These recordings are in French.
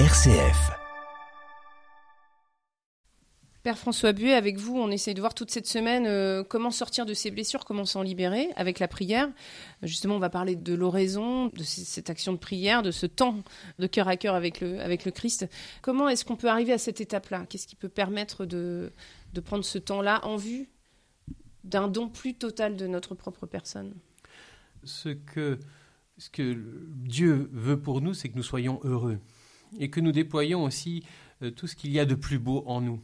RCF. Père François Buet, avec vous, on essaie de voir toute cette semaine euh, comment sortir de ces blessures, comment s'en libérer avec la prière. Justement, on va parler de l'oraison, de cette action de prière, de ce temps de cœur à cœur avec le, avec le Christ. Comment est-ce qu'on peut arriver à cette étape-là? Qu'est-ce qui peut permettre de, de prendre ce temps-là en vue d'un don plus total de notre propre personne? Ce que, ce que Dieu veut pour nous, c'est que nous soyons heureux et que nous déployions aussi euh, tout ce qu'il y a de plus beau en nous.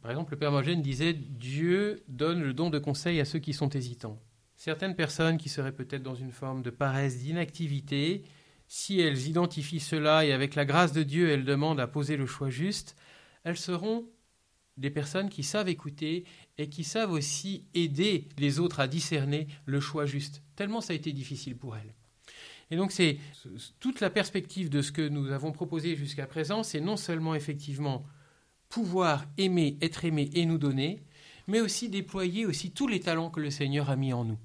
Par exemple, le Père Mogène disait Dieu donne le don de conseil à ceux qui sont hésitants. Certaines personnes qui seraient peut-être dans une forme de paresse, d'inactivité, si elles identifient cela et avec la grâce de Dieu, elles demandent à poser le choix juste, elles seront des personnes qui savent écouter et qui savent aussi aider les autres à discerner le choix juste, tellement ça a été difficile pour elles. Et donc c'est toute la perspective de ce que nous avons proposé jusqu'à présent, c'est non seulement effectivement pouvoir aimer, être aimé et nous donner, mais aussi déployer aussi tous les talents que le Seigneur a mis en nous.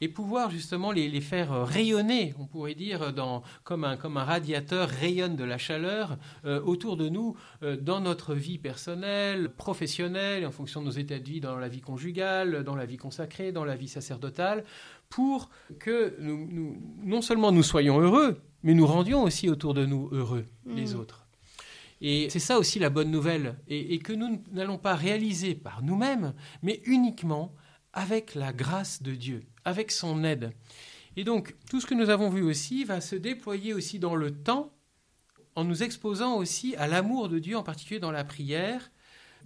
Et pouvoir justement les, les faire rayonner, on pourrait dire, dans, comme, un, comme un radiateur rayonne de la chaleur euh, autour de nous, euh, dans notre vie personnelle, professionnelle, en fonction de nos états de vie dans la vie conjugale, dans la vie consacrée, dans la vie sacerdotale, pour que nous, nous- non seulement nous soyons heureux, mais nous rendions aussi autour de nous heureux, les Mm. autres. Et c'est ça aussi la bonne nouvelle, et, et que nous n'allons pas réaliser par nous-mêmes, mais uniquement avec la grâce de Dieu, avec son aide. Et donc, tout ce que nous avons vu aussi va se déployer aussi dans le temps, en nous exposant aussi à l'amour de Dieu, en particulier dans la prière,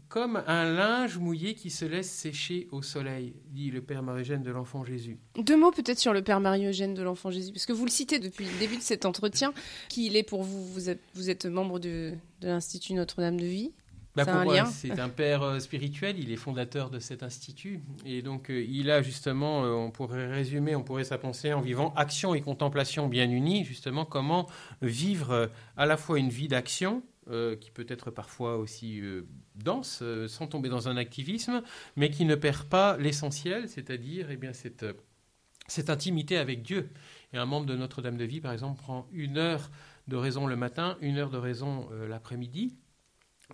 comme un linge mouillé qui se laisse sécher au soleil, dit le Père Marie-Jeanne de l'Enfant Jésus. Deux mots peut-être sur le Père Marie-Eugène de l'Enfant Jésus, parce que vous le citez depuis le début de cet entretien. Qui est pour vous vous êtes, membre de l'Institut Notre-Dame de Vie. Bah, C'est un moi, lien c'est un père euh, spirituel, il est fondateur de cet institut. Et donc, euh, il a justement, euh, on pourrait résumer, on pourrait sa pensée en vivant action et contemplation bien unies, justement, comment vivre à la fois une vie d'action, euh, qui peut être parfois aussi euh, dense, euh, sans tomber dans un activisme, mais qui ne perd pas l'essentiel, c'est-à-dire eh bien, cette, cette intimité avec Dieu. Et un membre de Notre-Dame de Vie, par exemple, prend une heure de raison le matin, une heure de raison l'après-midi.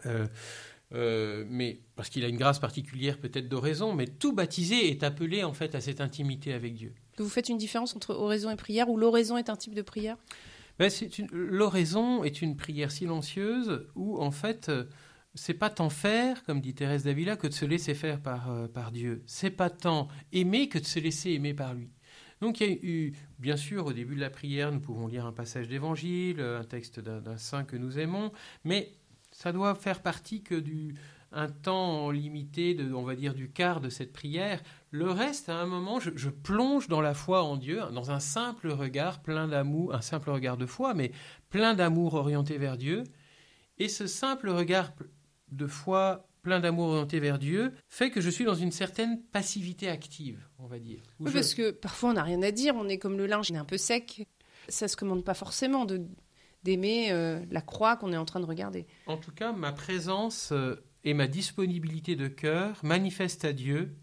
Euh, euh, mais parce qu'il a une grâce particulière peut-être d'oraison, mais tout baptisé est appelé en fait à cette intimité avec Dieu. Vous faites une différence entre oraison et prière, ou l'oraison est un type de prière? Ben, L'oraison est une prière silencieuse où en fait euh, c'est pas tant faire, comme dit Thérèse d'Avila, que de se laisser faire par, euh, par Dieu. C'est pas tant aimer que de se laisser aimer par lui. Donc il y a eu, bien sûr, au début de la prière, nous pouvons lire un passage d'évangile, un texte d'un saint que nous aimons, mais ça doit faire partie que du un temps limité, de, on va dire du quart de cette prière. Le reste, à un moment, je, je plonge dans la foi en Dieu, dans un simple regard plein d'amour, un simple regard de foi, mais plein d'amour orienté vers Dieu. Et ce simple regard de foi plein d'amour orienté vers Dieu fait que je suis dans une certaine passivité active, on va dire. Où Oui, je- parce que parfois on n'a rien à dire, on est comme le linge, on est un peu sec. Ça se commande pas forcément de d'aimer euh, la croix qu'on est en train de regarder. En tout cas, ma présence euh, et ma disponibilité de cœur manifestent à Dieu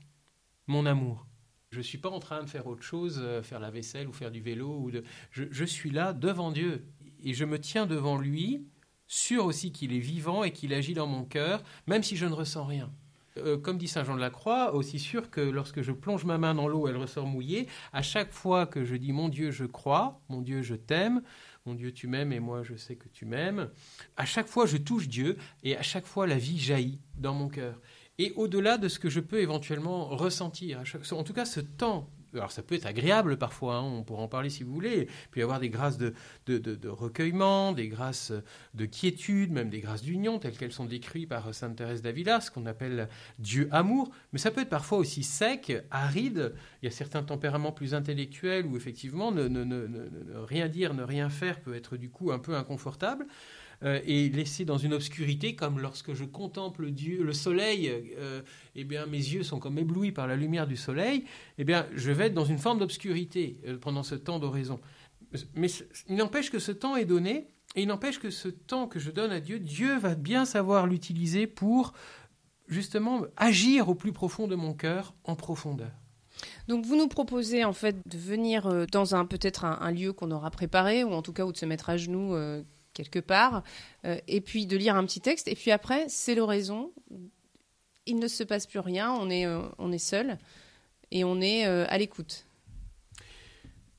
mon amour. Je ne suis pas en train de faire autre chose, euh, faire la vaisselle ou faire du vélo. Ou je, je suis là devant Dieu et je me tiens devant lui, sûr aussi qu'il est vivant et qu'il agit dans mon cœur, même si je ne ressens rien. Euh, comme dit Saint Jean de la Croix, aussi sûr que lorsque je plonge ma main dans l'eau, elle ressort mouillée. À chaque fois que je dis mon Dieu, je crois, mon Dieu, je t'aime, mon Dieu, tu m'aimes et moi, je sais que tu m'aimes. À chaque fois, je touche Dieu et à chaque fois, la vie jaillit dans mon cœur. Et au-delà de ce que je peux éventuellement ressentir, en tout cas, ce temps. Alors ça peut être agréable parfois, hein, on pourra en parler si vous voulez. Y avoir des grâces de, de, de- recueillement, des grâces de quiétude, même des grâces d'union, telles qu'elles sont décrites par Sainte Thérèse d'Avila, ce qu'on appelle Dieu amour. Mais ça peut être parfois aussi sec, aride. Il y a certains tempéraments plus intellectuels où effectivement ne- ne- ne rien dire, ne rien faire peut être du coup un peu inconfortable. Euh, et laissé dans une obscurité, comme lorsque je contemple Dieu, le soleil, euh, eh bien mes yeux sont comme éblouis par la lumière du soleil. Eh bien, je vais être dans une forme d'obscurité euh, pendant ce temps d'oraison. Mais il n'empêche que ce temps est donné, et il n'empêche que ce temps que je donne à Dieu, Dieu va bien savoir l'utiliser pour justement agir au plus profond de mon cœur, en profondeur. Donc vous nous proposez en fait de venir dans un peut-être un, lieu qu'on aura préparé ou en tout cas ou de se mettre à genoux quelque part, euh, et puis de lire un petit texte, et puis après, c'est l'oraison. Il ne se passe plus rien, on est, euh, on est seul, et on est euh, à l'écoute.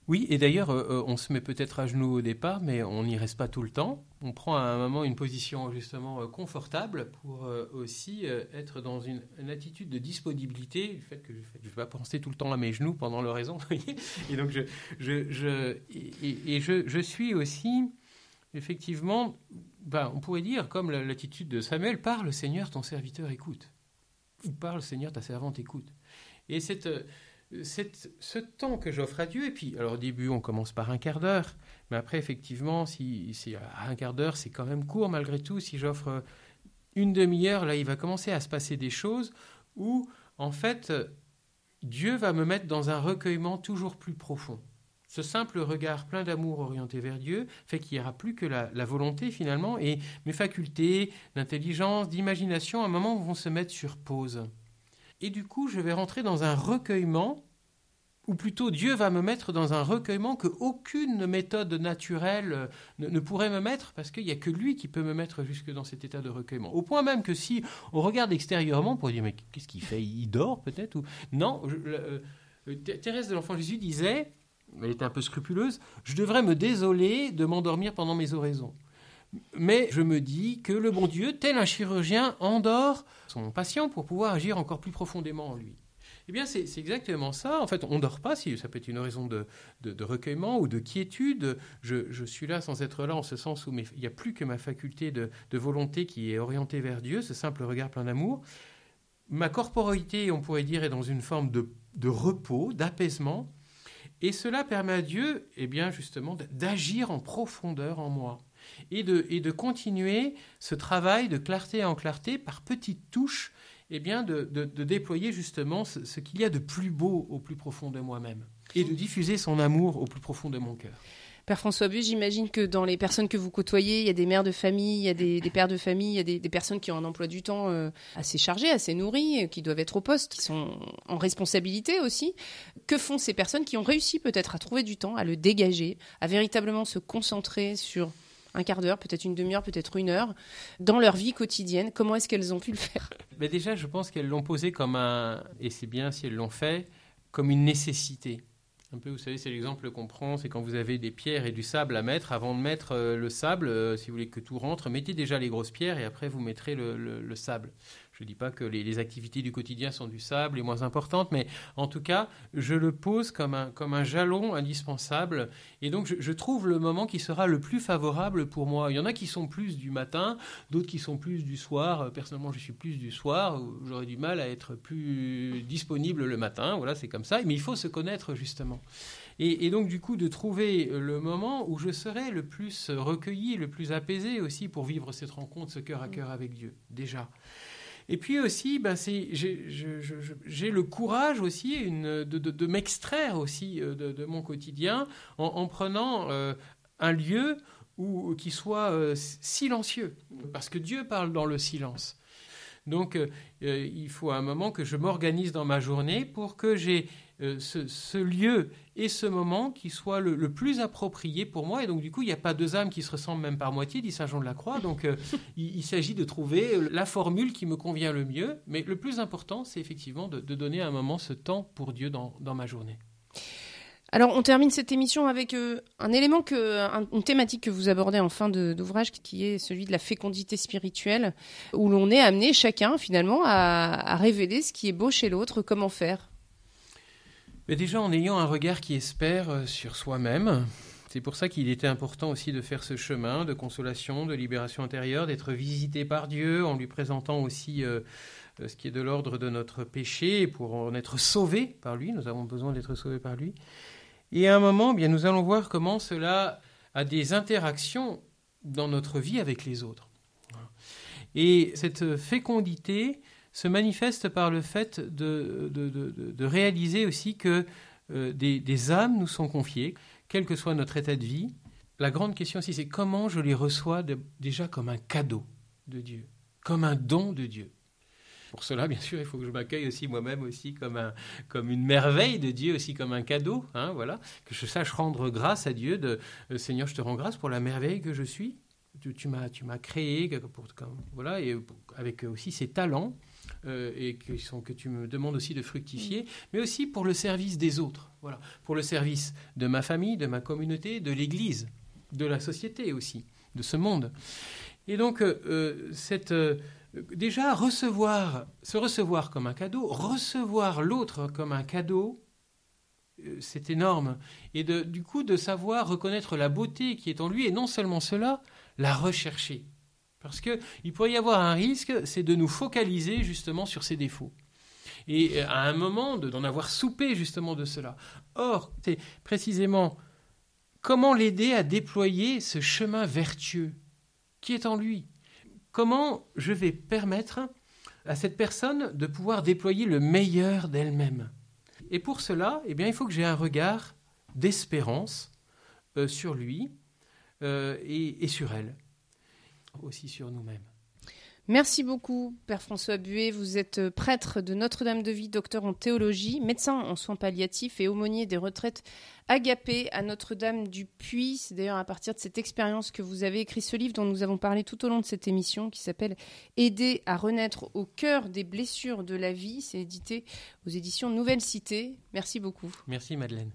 Oui, et d'ailleurs, on se met peut-être à genoux au départ, mais on n'y reste pas tout le temps. On prend à un moment une position justement confortable pour aussi être dans une, attitude de disponibilité, du fait que je ne vais pas penser tout le temps à mes genoux pendant l'oraison. et donc, je, je, je et, je, je, suis aussi effectivement, ben, on pourrait dire, comme l'attitude de Samuel, parle Seigneur, ton serviteur écoute. Ou parle Seigneur, ta servante écoute. Et cette, ce temps que j'offre à Dieu, et puis, alors au début, on commence par un quart d'heure, mais après, effectivement, si, si un quart d'heure, c'est quand même court malgré tout. Si j'offre une demi-heure, là, il va commencer à se passer des choses où, en fait, Dieu va me mettre dans un recueillement toujours plus profond. Ce simple regard plein d'amour orienté vers Dieu fait qu'il n'y aura plus que la, volonté finalement et mes facultés d'intelligence, d'imagination, à un moment vont se mettre sur pause. Et du coup, je vais rentrer dans un recueillement, ou plutôt Dieu va me mettre dans un recueillement que aucune méthode naturelle euh, ne, pourrait me mettre, parce qu'il n'y a que lui qui peut me mettre jusque dans cet état de recueillement. Au point même que si on regarde extérieurement, pour dire mais qu'est-ce qu'il fait? Il dort peut-être ou non euh, euh, Thérèse de l'Enfant Jésus disait elle était un peu scrupuleuse, je devrais me désoler de m'endormir pendant mes oraisons. Mais je me dis que le bon Dieu, tel un chirurgien, endort son patient pour pouvoir agir encore plus profondément en lui. Eh bien, c'est exactement ça. En fait, on ne dort pas, si ça peut être une raison de, recueillement ou de quiétude. Je, suis là sans être là, en ce sens où il n'y a plus que ma faculté de, volonté qui est orientée vers Dieu, ce simple regard plein d'amour. Ma corporalité, on pourrait dire, est dans une forme de repos, d'apaisement. Et cela permet à Dieu, eh bien justement, d'agir en profondeur en moi et de, et de continuer ce travail de clarté en clarté par petites touches, eh bien de, déployer justement ce, ce qu'il y a de plus beau au plus profond de moi-même et de diffuser son amour au plus profond de mon cœur. Père François Bus, j'imagine que dans les personnes que vous côtoyez, il y a des mères de famille, il y a des, pères de famille, il y a des, personnes qui ont un emploi du temps euh, assez chargé, assez nourri, euh, qui doivent être au poste, qui sont en responsabilité aussi. Que font ces personnes qui ont réussi peut-être à trouver du temps, à le dégager, à véritablement se concentrer sur un quart d'heure, peut-être une demi-heure, peut-être une heure, dans leur vie quotidienne? Comment est-ce qu'elles ont pu le faire? Mais Déjà, je pense qu'elles l'ont posé comme un, et c'est bien si elles l'ont fait, comme une nécessité. Un peu, vous savez, c'est l'exemple qu'on prend, c'est quand vous avez des pierres et du sable à mettre, avant de mettre euh, le sable, euh, si vous voulez que tout rentre, mettez déjà les grosses pierres et après vous mettrez le sable. Je ne dis pas que les, activités du quotidien sont du sable et moins importantes, mais en tout cas, je le pose comme un, comme un jalon indispensable. Et donc, je, trouve le moment qui sera le plus favorable pour moi. Il y en a qui sont plus du matin, d'autres qui sont plus du soir. Personnellement, je suis plus du soir. J'aurais du mal à être plus disponible le matin. Voilà, c'est comme ça. Mais il faut se connaître, justement. Et, donc, du coup, de trouver le moment où je serai le plus recueilli, le plus apaisé aussi pour vivre cette rencontre, ce cœur à cœur avec Dieu, déjà. Et puis aussi, ben j'ai le courage aussi de, m'extraire aussi euh, de, mon quotidien en, prenant euh, un lieu qui soit euh, silencieux, parce que Dieu parle dans le silence. Donc, il faut à un moment que je m'organise dans ma journée pour que j'ai euh, ce, lieu et ce moment qui soit le, plus approprié pour moi. Et donc, du coup, il n'y a pas deux âmes qui se ressemblent même par moitié, dit Saint Jean de la Croix. Donc, euh, il, s'agit de trouver la formule qui me convient le mieux. Mais le plus important, c'est effectivement de, donner un moment ce temps pour Dieu dans, ma journée. Alors, on termine cette émission avec euh, un élément, une thématique que vous abordez en fin d'ouvrage, qui est celui de la fécondité spirituelle, où l'on est amené chacun, finalement, à révéler ce qui est beau chez l'autre, comment faire? Mais déjà en ayant un regard qui espère euh, sur soi-même. C'est pour ça qu'il était important aussi de faire ce chemin de consolation, de libération intérieure, d'être visité par Dieu en lui présentant aussi euh, ce qui est de l'ordre de notre péché pour en être sauvé par lui. Nous avons besoin d'être sauvés par lui. Et à un moment, bien, nous allons voir comment cela a des interactions dans notre vie avec les autres. Et cette fécondité, se manifeste par le fait de, réaliser aussi que euh, des, âmes nous sont confiées, quel que soit notre état de vie. La grande question aussi, c'est comment je les reçois déjà comme un cadeau de Dieu, comme un don de Dieu. Pour cela, bien sûr, il faut que je m'accueille aussi moi-même aussi comme, un, comme une merveille de Dieu, aussi comme un cadeau. Hein, voilà, que je sache rendre grâce à Dieu. Euh, Seigneur, je te rends grâce pour la merveille que je suis tu, m'as, tu m'as créé, voilà, et avec aussi ces talents. et que, sont, que tu me demandes aussi de fructifier, mais aussi pour le service des autres, voilà, pour le service de ma famille, de ma communauté, de l'Église, de la société aussi, de ce monde. Et donc, cette, déjà recevoir, se recevoir comme un cadeau, recevoir l'autre comme un cadeau, euh, c'est énorme. Et du coup, de savoir reconnaître la beauté qui est en lui, et non seulement cela, la rechercher. Parce qu'il pourrait y avoir un risque, c'est de nous focaliser justement sur ses défauts. Et euh, à un moment, d'en avoir soupé justement de cela. Or, c'est précisément comment l'aider à déployer ce chemin vertueux qui est en lui comment je vais permettre à cette personne de pouvoir déployer le meilleur d'elle-même. Et pour cela, eh bien, il faut que j'ai un regard d'espérance euh, sur lui euh, et, sur elle, aussi sur nous-mêmes. Merci beaucoup, Père François Buet. Vous êtes prêtre de Notre-Dame de Vie, docteur en théologie, médecin en soins palliatifs et aumônier des retraites agapées à Notre-Dame du Puy. C'est d'ailleurs à partir de cette expérience que vous avez écrit ce livre dont nous avons parlé tout au long de cette émission qui s'appelle Aider à renaître au cœur des blessures de la vie. C'est édité aux éditions Nouvelle Cité. Merci beaucoup. Merci, Madeleine.